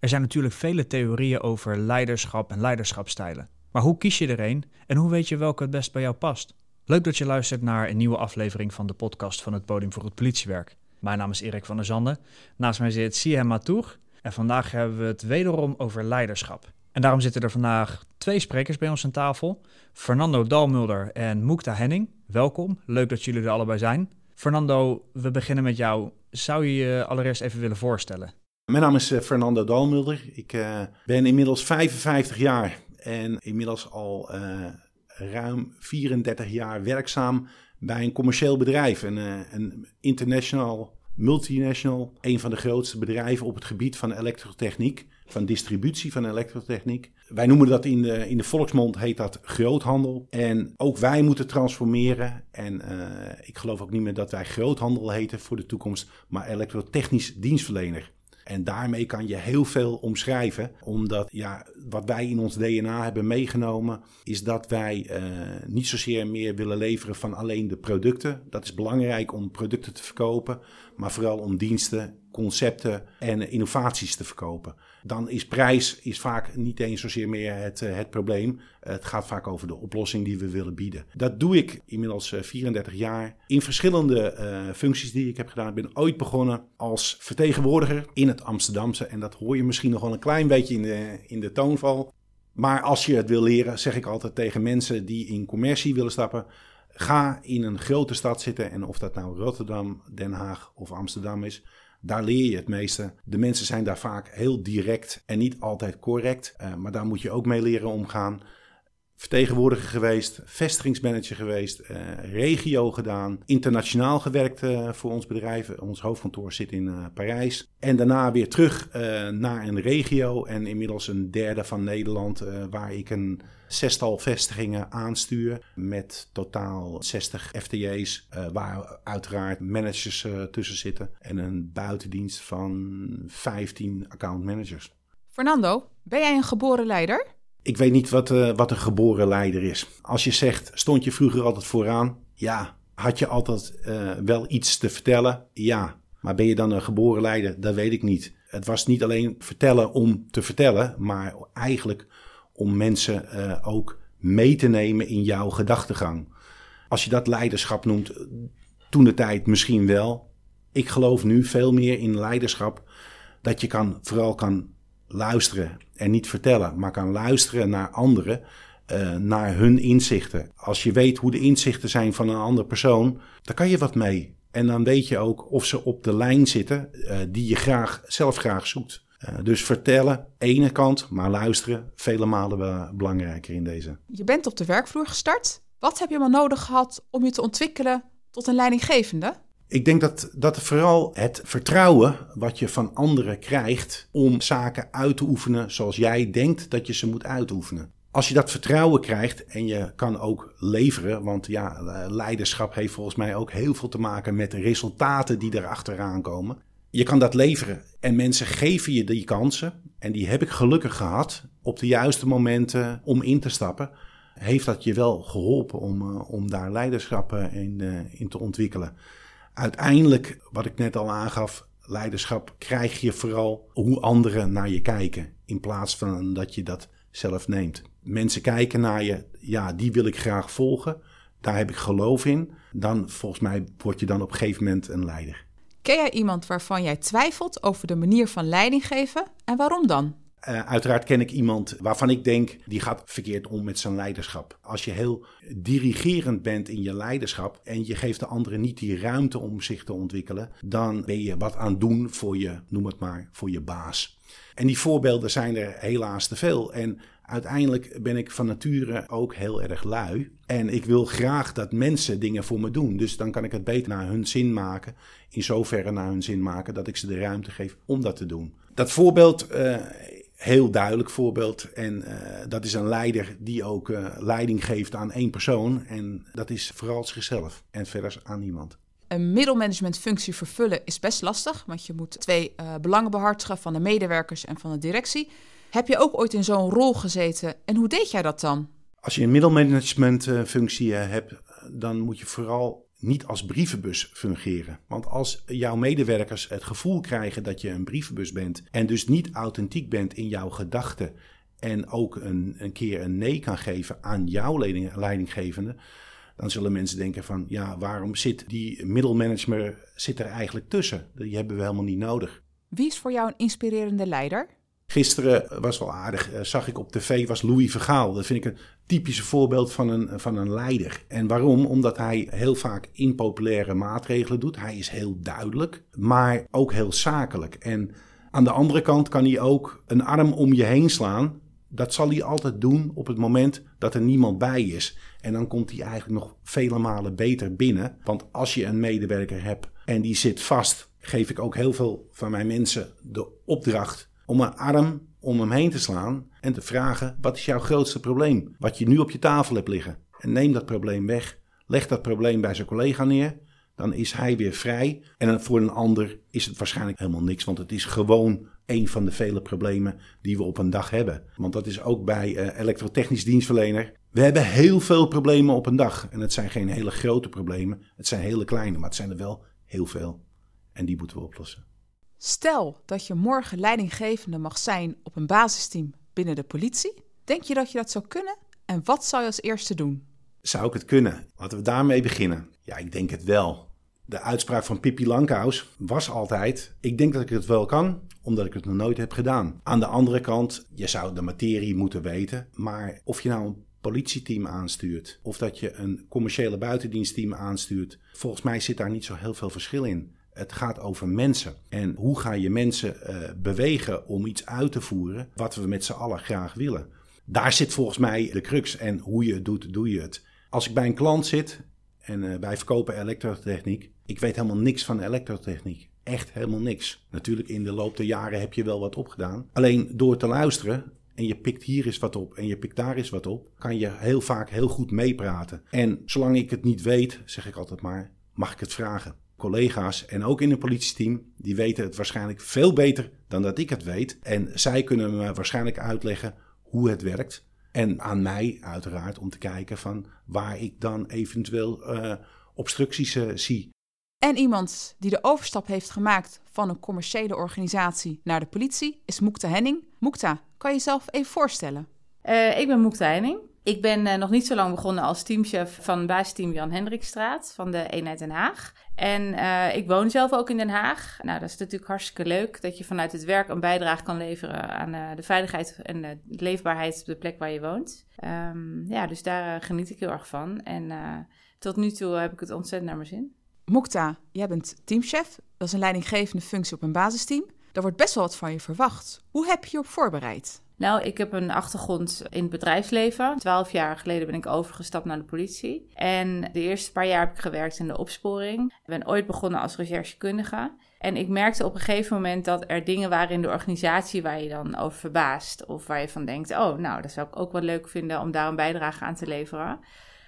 Er zijn natuurlijk vele theorieën over leiderschap en leiderschapstijlen. Maar hoe kies je er een en hoe weet je welke het best bij jou past? Leuk dat je luistert naar een nieuwe aflevering van de podcast van het Podium voor het Politiewerk. Mijn naam is Erik van der Zanden. Naast mij zit Siem Matour. En vandaag hebben we het wederom over leiderschap. En daarom zitten er vandaag twee sprekers bij ons aan tafel. Fernando Dalmulder en Moekta Henning. Welkom, leuk dat jullie er allebei zijn. Fernando, we beginnen met jou. Zou je je allereerst even willen voorstellen? Mijn naam is eh, Fernando Dalmulder. Ik uh, ben inmiddels 55 jaar en inmiddels al uh, ruim 34 jaar werkzaam bij een commercieel bedrijf. Een, een international, multinational, een van de grootste bedrijven op het gebied van elektrotechniek, van distributie van elektrotechniek. Wij noemen dat in de, in de volksmond, heet dat groothandel. En ook wij moeten transformeren. En ik geloof ook niet meer dat wij groothandel heten voor de toekomst, maar elektrotechnisch dienstverlener. En daarmee kan je heel veel omschrijven, omdat ja, wat wij in ons DNA hebben meegenomen, is dat wij uh, niet zozeer meer willen leveren van alleen de producten. Dat is belangrijk om producten te verkopen, maar vooral om diensten, concepten en innovaties te verkopen. Dan is prijs is vaak niet eens zozeer meer het, eh, het probleem. Het gaat vaak over de oplossing die we willen bieden. Dat doe ik inmiddels 34 eh, jaar in verschillende uh, functies die ik heb gedaan. Ik ben ooit begonnen als vertegenwoordiger in het Amsterdamse. En dat hoor je misschien nog wel een klein beetje in de, in de toonval. Maar als je het wil leren, zeg ik altijd tegen mensen die in commercie willen stappen. Ga in een grote stad zitten. En of dat nou Rotterdam, Den Haag of Amsterdam is. Daar leer je het meeste. De mensen zijn daar vaak heel direct en niet altijd correct. Uh, maar daar moet je ook mee leren omgaan vertegenwoordiger geweest, vestigingsmanager geweest, uh, regio gedaan, internationaal gewerkt uh, voor ons bedrijf. Ons hoofdkantoor zit in Parijs. En daarna weer terug naar een regio en inmiddels een derde van Nederland, waar ik een zestal vestigingen aanstuur met totaal 60 FTE's, waar uiteraard managers tussen zitten en een buitendienst van 15 account managers. Fernando, ben jij een geboren leider? Ik weet niet wat, uh, wat een geboren leider is. Als je zegt, stond je vroeger altijd vooraan? Ja. Had je altijd uh, wel iets te vertellen? Ja. Maar ben je dan een geboren leider? Dat weet ik niet. Het was niet alleen vertellen om te vertellen, maar eigenlijk om mensen uh, ook mee te nemen in jouw gedachtegang. Als je dat leiderschap noemt, toen de tijd misschien wel. Ik geloof nu veel meer in leiderschap dat je kan, vooral kan luisteren en niet vertellen, maar kan luisteren naar anderen, uh, naar hun inzichten. Als je weet hoe de inzichten zijn van een andere persoon, dan kan je wat mee. En dan weet je ook of ze op de lijn zitten die je graag, zelf graag zoekt. Uh, dus vertellen, ene kant, maar luisteren, vele malen belangrijker in deze. Je bent op de werkvloer gestart. Wat heb je maar nodig gehad om je te ontwikkelen tot een leidinggevende? Ik denk dat, dat vooral het vertrouwen wat je van anderen krijgt om zaken uit te oefenen zoals jij denkt dat je ze moet uitoefenen. Als je dat vertrouwen krijgt en je kan ook leveren, want ja, leiderschap heeft volgens mij ook heel veel te maken met de resultaten die erachteraan komen. Je kan dat leveren en mensen geven je die kansen. En die heb ik gelukkig gehad op de juiste momenten om in te stappen. Heeft dat je wel geholpen om, eh, om daar leiderschap in, in te ontwikkelen? uiteindelijk, wat ik net al aangaf, leiderschap krijg je vooral hoe anderen naar je kijken. In plaats van dat je dat zelf neemt. Mensen kijken naar je, ja, die wil ik graag volgen. Daar heb ik geloof in. Dan, volgens mij, word je dan op een gegeven moment een leider. Ken jij iemand waarvan jij twijfelt over de manier van leiding geven en waarom dan? Uh, uiteraard ken ik iemand waarvan ik denk, die gaat verkeerd om met zijn leiderschap. Als je heel dirigerend bent in je leiderschap en je geeft de anderen niet die ruimte om zich te ontwikkelen, dan ben je wat aan doen voor je, noem het maar, voor je baas. En die voorbeelden zijn er helaas te veel. En uiteindelijk ben ik van nature ook heel erg lui. En ik wil graag dat mensen dingen voor me doen. Dus dan kan ik het beter naar hun zin maken. In zoverre naar hun zin maken dat ik ze de ruimte geef om dat te doen. Dat voorbeeld uh, heel duidelijk voorbeeld. En uh, dat is een leider die ook uh, leiding geeft aan één persoon. En dat is vooral zichzelf en verder aan niemand. Een middelmanagementfunctie vervullen is best lastig, want je moet twee uh, belangen behartigen van de medewerkers en van de directie. Heb je ook ooit in zo'n rol gezeten en hoe deed jij dat dan? Als je een middelmanagementfunctie hebt, dan moet je vooral niet als brievenbus fungeren. Want als jouw medewerkers het gevoel krijgen dat je een brievenbus bent en dus niet authentiek bent in jouw gedachten en ook een, een keer een nee kan geven aan jouw leiding, leidinggevende, dan zullen mensen denken van ja, waarom zit die middelmanager zit er eigenlijk tussen? Die hebben we helemaal niet nodig. Wie is voor jou een inspirerende leider? Gisteren was wel aardig, eh, zag ik op tv, was Louis Vergaal. Dat vind ik een typische voorbeeld van een, van een leider. En waarom? Omdat hij heel vaak impopulaire maatregelen doet. Hij is heel duidelijk, maar ook heel zakelijk. En aan de andere kant kan hij ook een arm om je heen slaan. Dat zal hij altijd doen op het moment dat er niemand bij is. En dan komt hij eigenlijk nog vele malen beter binnen. Want als je een medewerker hebt en die zit vast, geef ik ook heel veel van mijn mensen de opdracht om een arm om hem heen te slaan en te vragen: wat is jouw grootste probleem? Wat je nu op je tafel hebt liggen. En neem dat probleem weg. Leg dat probleem bij zijn collega neer. Dan is hij weer vrij. En voor een ander is het waarschijnlijk helemaal niks, want het is gewoon een van de vele problemen die we op een dag hebben. Want dat is ook bij uh, elektrotechnisch dienstverlener. We hebben heel veel problemen op een dag. En het zijn geen hele grote problemen. Het zijn hele kleine, maar het zijn er wel heel veel. En die moeten we oplossen. Stel dat je morgen leidinggevende mag zijn op een basisteam binnen de politie. Denk je dat je dat zou kunnen? En wat zou je als eerste doen? Zou ik het kunnen? Laten we daarmee beginnen. Ja, ik denk het wel. De uitspraak van Pippi Lankhuis was altijd: Ik denk dat ik het wel kan, omdat ik het nog nooit heb gedaan. Aan de andere kant, je zou de materie moeten weten. Maar of je nou een politieteam aanstuurt of dat je een commerciële buitendienstteam aanstuurt, volgens mij zit daar niet zo heel veel verschil in. Het gaat over mensen. En hoe ga je mensen uh, bewegen om iets uit te voeren wat we met z'n allen graag willen? Daar zit volgens mij de crux. En hoe je het doet, doe je het. Als ik bij een klant zit en uh, wij verkopen elektrotechniek, ik weet helemaal niks van elektrotechniek. Echt helemaal niks. Natuurlijk, in de loop der jaren heb je wel wat opgedaan. Alleen door te luisteren en je pikt hier eens wat op en je pikt daar eens wat op, kan je heel vaak heel goed meepraten. En zolang ik het niet weet, zeg ik altijd maar, mag ik het vragen collega's en ook in een politieteam, die weten het waarschijnlijk veel beter dan dat ik het weet. En zij kunnen me waarschijnlijk uitleggen hoe het werkt. En aan mij uiteraard om te kijken van waar ik dan eventueel uh, obstructies uh, zie. En iemand die de overstap heeft gemaakt van een commerciële organisatie naar de politie is Moekta Henning. Moekta, kan je jezelf even voorstellen? Uh, ik ben Moekta Henning. Ik ben uh, nog niet zo lang begonnen als teamchef van basisteam Jan Hendrikstraat van de eenheid Den Haag. En uh, ik woon zelf ook in Den Haag. Nou, dat is natuurlijk hartstikke leuk dat je vanuit het werk een bijdrage kan leveren aan uh, de veiligheid en de leefbaarheid op de plek waar je woont. Um, ja, dus daar geniet ik heel erg van. En tot nu toe heb ik het ontzettend naar mijn zin. Mokta, jij bent teamchef. Dat is een leidinggevende functie op een basisteam. Daar wordt best wel wat van je verwacht. Hoe heb je je op voorbereid? Nou, ik heb een achtergrond in het bedrijfsleven. Twaalf jaar geleden ben ik overgestapt naar de politie. En de eerste paar jaar heb ik gewerkt in de opsporing. Ik ben ooit begonnen als recherchekundige. En ik merkte op een gegeven moment dat er dingen waren in de organisatie waar je dan over verbaast. Of waar je van denkt, oh, nou, dat zou ik ook wel leuk vinden om daar een bijdrage aan te leveren.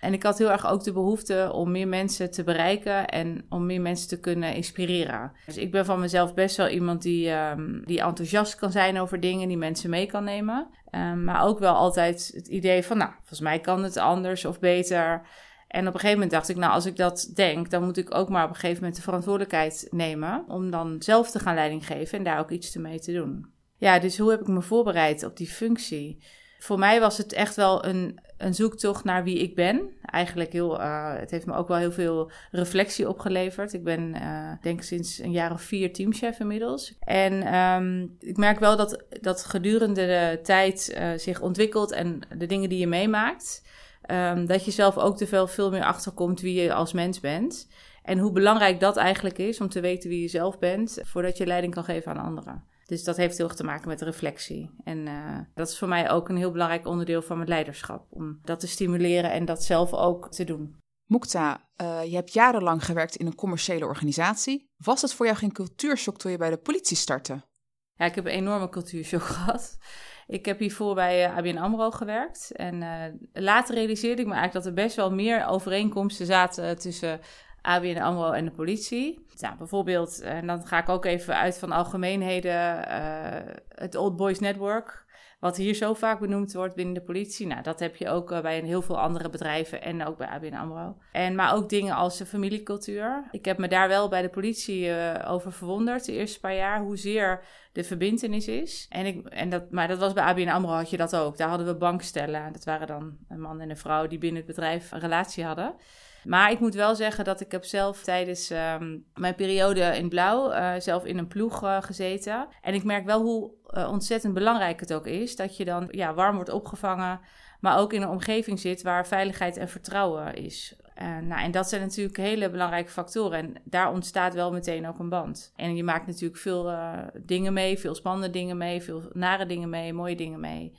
En ik had heel erg ook de behoefte om meer mensen te bereiken en om meer mensen te kunnen inspireren. Dus ik ben van mezelf best wel iemand die, um, die enthousiast kan zijn over dingen, die mensen mee kan nemen. Um, maar ook wel altijd het idee van, nou, volgens mij kan het anders of beter. En op een gegeven moment dacht ik, nou, als ik dat denk, dan moet ik ook maar op een gegeven moment de verantwoordelijkheid nemen om dan zelf te gaan leiding geven en daar ook iets mee te doen. Ja, dus hoe heb ik me voorbereid op die functie? Voor mij was het echt wel een, een zoektocht naar wie ik ben. Eigenlijk heel, uh, het heeft me ook wel heel veel reflectie opgeleverd. Ik ben, uh, denk sinds een jaar of vier teamchef inmiddels. En um, ik merk wel dat, dat gedurende de tijd uh, zich ontwikkelt en de dingen die je meemaakt, um, dat je zelf ook te veel, veel meer achterkomt wie je als mens bent. En hoe belangrijk dat eigenlijk is om te weten wie je zelf bent, voordat je leiding kan geven aan anderen. Dus dat heeft heel erg te maken met reflectie. En uh, dat is voor mij ook een heel belangrijk onderdeel van mijn leiderschap. Om dat te stimuleren en dat zelf ook te doen. Moekta, uh, je hebt jarenlang gewerkt in een commerciële organisatie. Was het voor jou geen cultuurshock toen je bij de politie startte? Ja, ik heb een enorme cultuurshock gehad. Ik heb hiervoor bij uh, ABN AMRO gewerkt. En later realiseerde ik me eigenlijk dat er best wel meer overeenkomsten zaten tussen ABN AMRO en de politie. Nou, bijvoorbeeld, en dan ga ik ook even uit van algemeenheden, uh, het Old Boys Network wat hier zo vaak benoemd wordt binnen de politie. Nou, dat heb je ook uh, bij heel veel andere bedrijven en ook bij ABN AMRO. En, maar ook dingen als de familiecultuur. Ik heb me daar wel bij de politie over verwonderd de eerste paar jaar, hoezeer de verbindenis is. En ik, en dat, maar dat was bij ABN AMRO had je dat ook. Daar hadden we bankstellen. Dat waren dan een man en een vrouw die binnen het bedrijf een relatie hadden. Maar ik moet wel zeggen dat ik heb zelf tijdens um, mijn periode in Blauw uh, zelf in een ploeg uh, gezeten. En ik merk wel hoe uh, ontzettend belangrijk het ook is dat je dan ja, warm wordt opgevangen, maar ook in een omgeving zit waar veiligheid en vertrouwen is. nou, en dat zijn natuurlijk hele belangrijke factoren. En daar ontstaat wel meteen ook een band. En je maakt natuurlijk veel dingen mee, veel spannende dingen mee, veel nare dingen mee, mooie dingen mee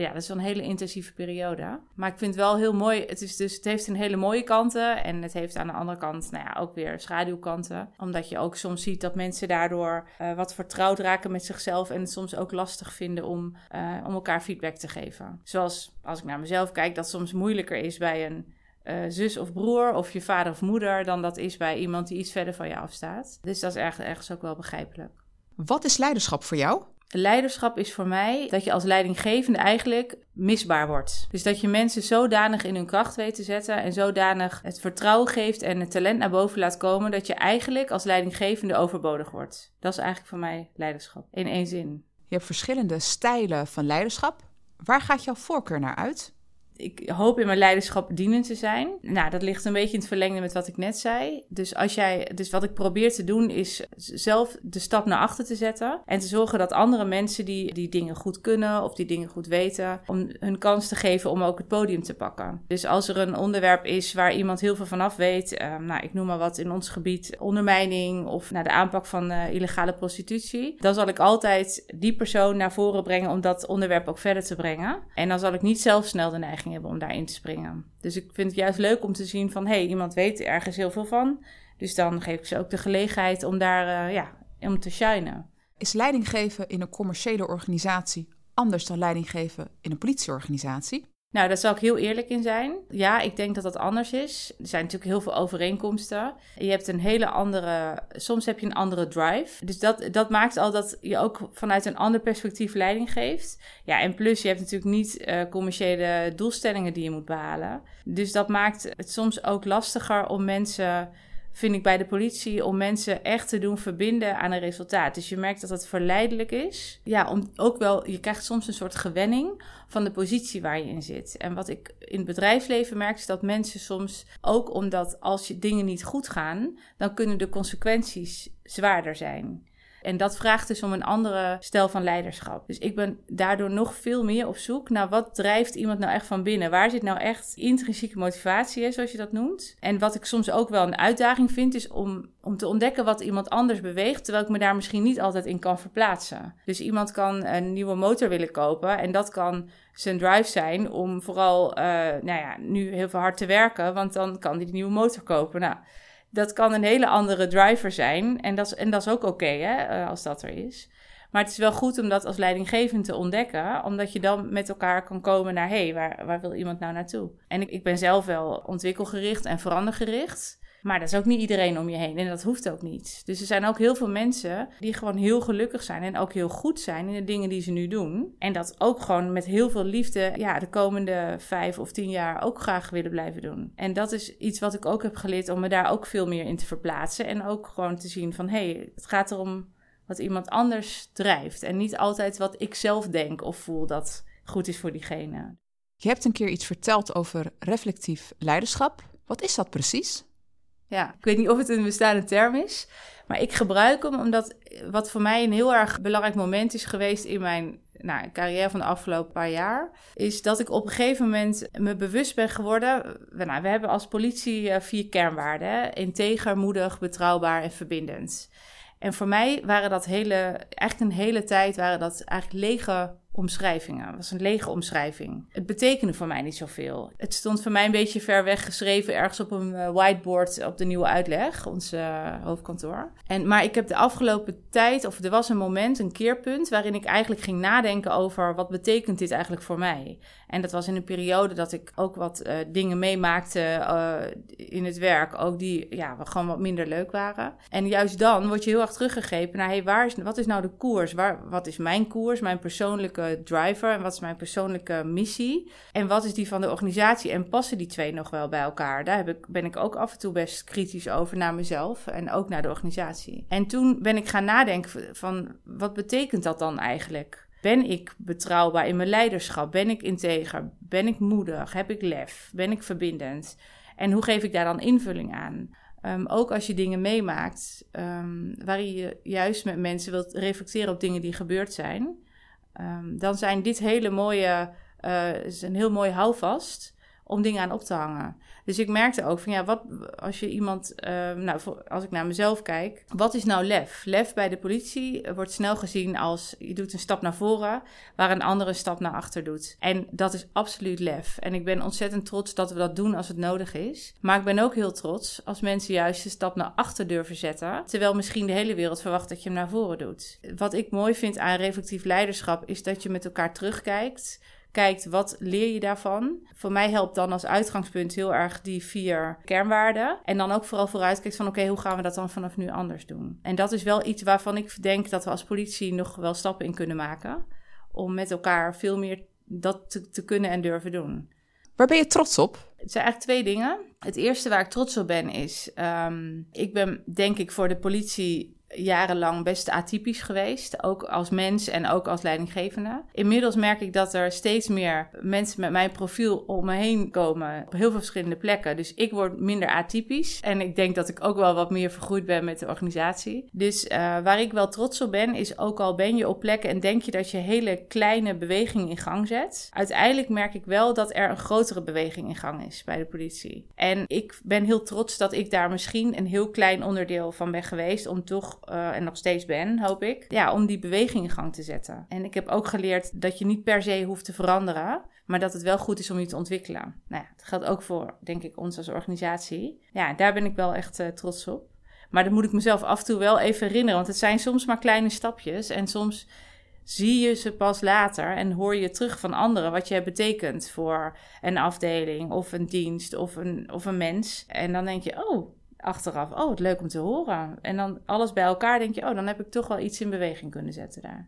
ja, dat is een hele intensieve periode. Maar ik vind het wel heel mooi. Het, is dus, het heeft een hele mooie kanten. En het heeft aan de andere kant nou ja, ook weer schaduwkanten. Omdat je ook soms ziet dat mensen daardoor uh, wat vertrouwd raken met zichzelf. En soms ook lastig vinden om, uh, om elkaar feedback te geven. Zoals als ik naar mezelf kijk, dat soms moeilijker is bij een uh, zus of broer of je vader of moeder dan dat is bij iemand die iets verder van je afstaat. Dus dat is ergens ook wel begrijpelijk. Wat is leiderschap voor jou? Leiderschap is voor mij dat je als leidinggevende eigenlijk misbaar wordt. Dus dat je mensen zodanig in hun kracht weet te zetten en zodanig het vertrouwen geeft en het talent naar boven laat komen dat je eigenlijk als leidinggevende overbodig wordt. Dat is eigenlijk voor mij leiderschap. In één zin. Je hebt verschillende stijlen van leiderschap. Waar gaat jouw voorkeur naar uit? Ik hoop in mijn leiderschap dienend te zijn. Nou, dat ligt een beetje in het verlengde met wat ik net zei. Dus, als jij, dus wat ik probeer te doen is zelf de stap naar achter te zetten. En te zorgen dat andere mensen die, die dingen goed kunnen of die dingen goed weten, om hun kans te geven om ook het podium te pakken. Dus als er een onderwerp is waar iemand heel veel vanaf weet, uh, nou, ik noem maar wat in ons gebied, ondermijning of naar de aanpak van uh, illegale prostitutie, dan zal ik altijd die persoon naar voren brengen om dat onderwerp ook verder te brengen. En dan zal ik niet zelf snel de neiging hebben om daarin te springen. Dus ik vind het juist leuk om te zien van... hé, hey, iemand weet ergens heel veel van. Dus dan geef ik ze ook de gelegenheid om daar uh, ja, om te shinen. Is leidinggeven in een commerciële organisatie anders dan leidinggeven in een politieorganisatie? Nou, daar zal ik heel eerlijk in zijn. Ja, ik denk dat dat anders is. Er zijn natuurlijk heel veel overeenkomsten. Je hebt een hele andere, soms heb je een andere drive. Dus dat, dat maakt al dat je ook vanuit een ander perspectief leiding geeft. Ja, en plus je hebt natuurlijk niet uh, commerciële doelstellingen die je moet behalen. Dus dat maakt het soms ook lastiger om mensen vind ik bij de politie om mensen echt te doen verbinden aan een resultaat. Dus je merkt dat het verleidelijk is. Ja, om ook wel, je krijgt soms een soort gewenning van de positie waar je in zit. En wat ik in het bedrijfsleven merk, is dat mensen soms ook omdat als je dingen niet goed gaan, dan kunnen de consequenties zwaarder zijn. En dat vraagt dus om een andere stijl van leiderschap. Dus ik ben daardoor nog veel meer op zoek naar wat drijft iemand nou echt van binnen? Waar zit nou echt intrinsieke motivatie, zoals je dat noemt? En wat ik soms ook wel een uitdaging vind, is om, om te ontdekken wat iemand anders beweegt, terwijl ik me daar misschien niet altijd in kan verplaatsen. Dus iemand kan een nieuwe motor willen kopen en dat kan zijn drive zijn om vooral, uh, nou ja, nu heel veel hard te werken, want dan kan hij die nieuwe motor kopen. Nou, dat kan een hele andere driver zijn. En dat is, en dat is ook oké, okay, uh, als dat er is. Maar het is wel goed om dat als leidinggevend te ontdekken, omdat je dan met elkaar kan komen naar: hé, hey, waar, waar wil iemand nou naartoe? En ik, ik ben zelf wel ontwikkelgericht en verandergericht. Maar dat is ook niet iedereen om je heen en dat hoeft ook niet. Dus er zijn ook heel veel mensen die gewoon heel gelukkig zijn en ook heel goed zijn in de dingen die ze nu doen. En dat ook gewoon met heel veel liefde ja, de komende vijf of tien jaar ook graag willen blijven doen. En dat is iets wat ik ook heb geleerd om me daar ook veel meer in te verplaatsen. En ook gewoon te zien van hé, hey, het gaat erom wat iemand anders drijft. En niet altijd wat ik zelf denk of voel dat goed is voor diegene. Je hebt een keer iets verteld over reflectief leiderschap. Wat is dat precies? Ja, ik weet niet of het een bestaande term is, maar ik gebruik hem omdat wat voor mij een heel erg belangrijk moment is geweest in mijn nou, carrière van de afgelopen paar jaar, is dat ik op een gegeven moment me bewust ben geworden. Nou, we hebben als politie eh, vier kernwaarden: integer, moedig, betrouwbaar en verbindend. En voor mij waren dat hele, eigenlijk een hele tijd, waren dat eigenlijk lege omschrijvingen. Het was een lege omschrijving. Het betekende voor mij niet zoveel. Het stond voor mij een beetje ver weg geschreven ergens op een eh, whiteboard op de nieuwe uitleg, ons uh, hoofdkantoor. En, maar ik heb de afgelopen tijd, of er was een moment, een keerpunt, waarin ik eigenlijk ging nadenken over wat betekent dit eigenlijk voor mij. En dat was in een periode dat ik ook wat uh, dingen meemaakte in het werk, ook die ja, gewoon wat minder leuk waren. En juist dan word je heel erg teruggegrepen naar, hey, waar is, wat is nou de koers? Waar, wat is mijn koers, mijn persoonlijke driver en wat is mijn persoonlijke missie en wat is die van de organisatie en passen die twee nog wel bij elkaar? Daar heb ik, ben ik ook af en toe best kritisch over naar mezelf en ook naar de organisatie. En toen ben ik gaan nadenken van wat betekent dat dan eigenlijk? Ben ik betrouwbaar in mijn leiderschap? Ben ik integer? Ben ik moedig? Heb ik lef? Ben ik verbindend? En hoe geef ik daar dan invulling aan? Ehm, ook als je dingen meemaakt, um, waarin je juist met mensen wilt reflecteren op dingen die gebeurd zijn, um, dan zijn dit hele mooie, uh, is een heel mooi houvast om dingen aan op te hangen. Dus ik merkte ook van ja, wat als je iemand, uh, nou, als ik naar mezelf kijk, wat is nou lef? Lef bij de politie wordt snel gezien als je doet een stap naar voren, waar een andere een stap naar achter doet. En dat is absoluut lef. En ik ben ontzettend trots dat we dat doen als het nodig is. Maar ik ben ook heel trots als mensen juist een stap naar achter durven zetten, terwijl misschien de hele wereld verwacht dat je hem naar voren doet. Wat ik mooi vind aan reflectief leiderschap is dat je met elkaar terugkijkt kijkt wat leer je daarvan. Voor mij helpt dan als uitgangspunt heel erg die vier kernwaarden. En dan ook vooral vooruitkijkt van oké, hoe gaan we dat dan vanaf nu anders doen? En dat is wel iets waarvan ik denk dat we als politie nog wel stappen in kunnen maken. Om met elkaar veel meer dat te, te kunnen en durven doen. Waar ben je trots op? Het zijn eigenlijk twee dingen. Het eerste waar ik trots op ben is, um, ik ben denk ik voor de politie jarenlang best atypisch geweest. Ook als mens en ook als leidinggevende. Inmiddels merk ik dat er steeds meer mensen met mijn profiel om me heen komen. Op heel veel verschillende plekken. Dus ik word minder atypisch. En ik denk dat ik ook wel wat meer vergroeid ben met de organisatie. Dus uh, waar ik wel trots op ben, is ook al ben je op plekken en denk je dat je hele kleine beweging in gang zet. Uiteindelijk merk ik wel dat er een grotere beweging in gang is bij de politie. En ik ben heel trots dat ik daar misschien een heel klein onderdeel van ben geweest om toch uh, en nog steeds ben, hoop ik, ja, om die beweging in gang te zetten. En ik heb ook geleerd dat je niet per se hoeft te veranderen, maar dat het wel goed is om je te ontwikkelen. Nou ja, dat geldt ook voor, denk ik, ons als organisatie. Ja, daar ben ik wel echt uh, trots op. Maar dat moet ik mezelf af en toe wel even herinneren, want het zijn soms maar kleine stapjes en soms zie je ze pas later en hoor je terug van anderen wat je betekent voor een afdeling of een dienst of een, of een mens. En dan denk je, oh, achteraf, oh, wat leuk om te horen. En dan alles bij elkaar denk je, oh, dan heb ik toch wel iets in beweging kunnen zetten daar.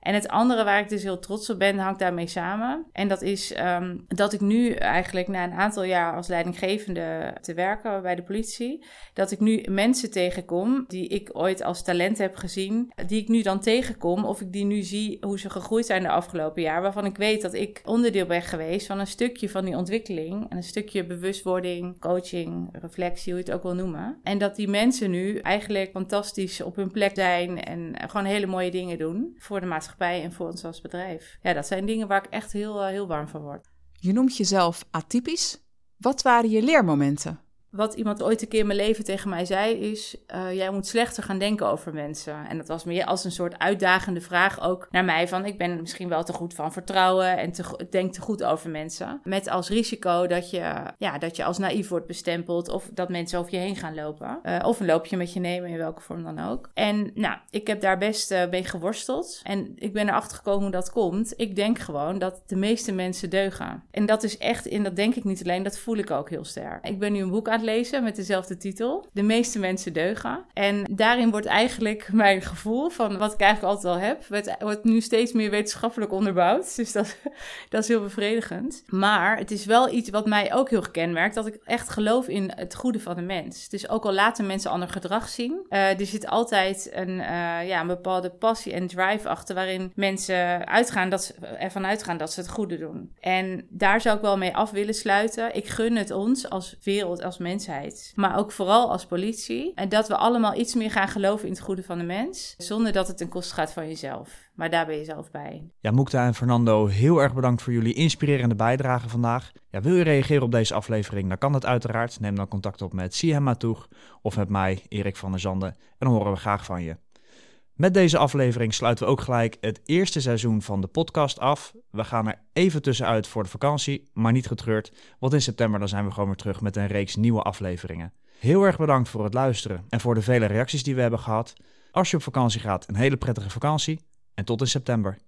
En het andere waar ik dus heel trots op ben, hangt daarmee samen. En dat is um, dat ik nu eigenlijk na een aantal jaar als leidinggevende te werken bij de politie, dat ik nu mensen tegenkom die ik ooit als talent heb gezien, die ik nu dan tegenkom of ik die nu zie hoe ze gegroeid zijn de afgelopen jaar, waarvan ik weet dat ik onderdeel ben geweest van een stukje van die ontwikkeling en een stukje bewustwording, coaching, reflectie, hoe je het ook wil noemen. En dat die mensen nu eigenlijk fantastisch op hun plek zijn en gewoon hele mooie dingen doen voor de maatschappij en voor ons als bedrijf. Ja, dat zijn dingen waar ik echt heel, eh, heel warm van word. Je noemt jezelf atypisch. Wat waren je leermomenten? Wat iemand ooit een keer in mijn leven tegen mij zei is: uh, jij moet slechter gaan denken over mensen. En dat was meer als een soort uitdagende vraag ook naar mij: van ik ben misschien wel te goed van vertrouwen en te, denk te goed over mensen. Met als risico dat je, ja, dat je als naïef wordt bestempeld of dat mensen over je heen gaan lopen. Uh, of een loopje met je nemen, in welke vorm dan ook. En nou, ik heb daar best uh, mee geworsteld. En ik ben erachter gekomen hoe dat komt. Ik denk gewoon dat de meeste mensen deugen. En dat is echt, en dat denk ik niet alleen, dat voel ik ook heel sterk. Ik ben nu een boek aan lezen met dezelfde titel. De meeste mensen deugen. En daarin wordt eigenlijk mijn gevoel van wat ik eigenlijk altijd al heb, wordt, wordt nu steeds meer wetenschappelijk onderbouwd. Dus dat, dat is heel bevredigend. Maar het is wel iets wat mij ook heel gekenmerkt, dat ik echt geloof in het goede van de mens. Dus ook al laten mensen ander gedrag zien, uh, er zit altijd een, uh, ja, een bepaalde passie en drive achter waarin mensen uitgaan dat ze, ervan uitgaan dat ze het goede doen. En daar zou ik wel mee af willen sluiten. Ik gun het ons als wereld, als mensheid. Maar ook vooral als politie. En dat we allemaal iets meer gaan geloven in het goede van de mens. Zonder dat het ten koste gaat van jezelf. Maar daar ben je zelf bij. Ja, Moekta en Fernando, heel erg bedankt voor jullie inspirerende bijdrage vandaag. Ja, wil je reageren op deze aflevering? Dan kan dat uiteraard. Neem dan contact op met Sihem Matoeg of met mij, Erik van der Zanden. En dan horen we graag van je. Met deze aflevering sluiten we ook gelijk het eerste seizoen van de podcast af. We gaan er even tussenuit voor de vakantie, maar niet getreurd, want in september dan zijn we gewoon weer terug met een reeks nieuwe afleveringen. Heel erg bedankt voor het luisteren en voor de vele reacties die we hebben gehad. Als je op vakantie gaat, een hele prettige vakantie en tot in september.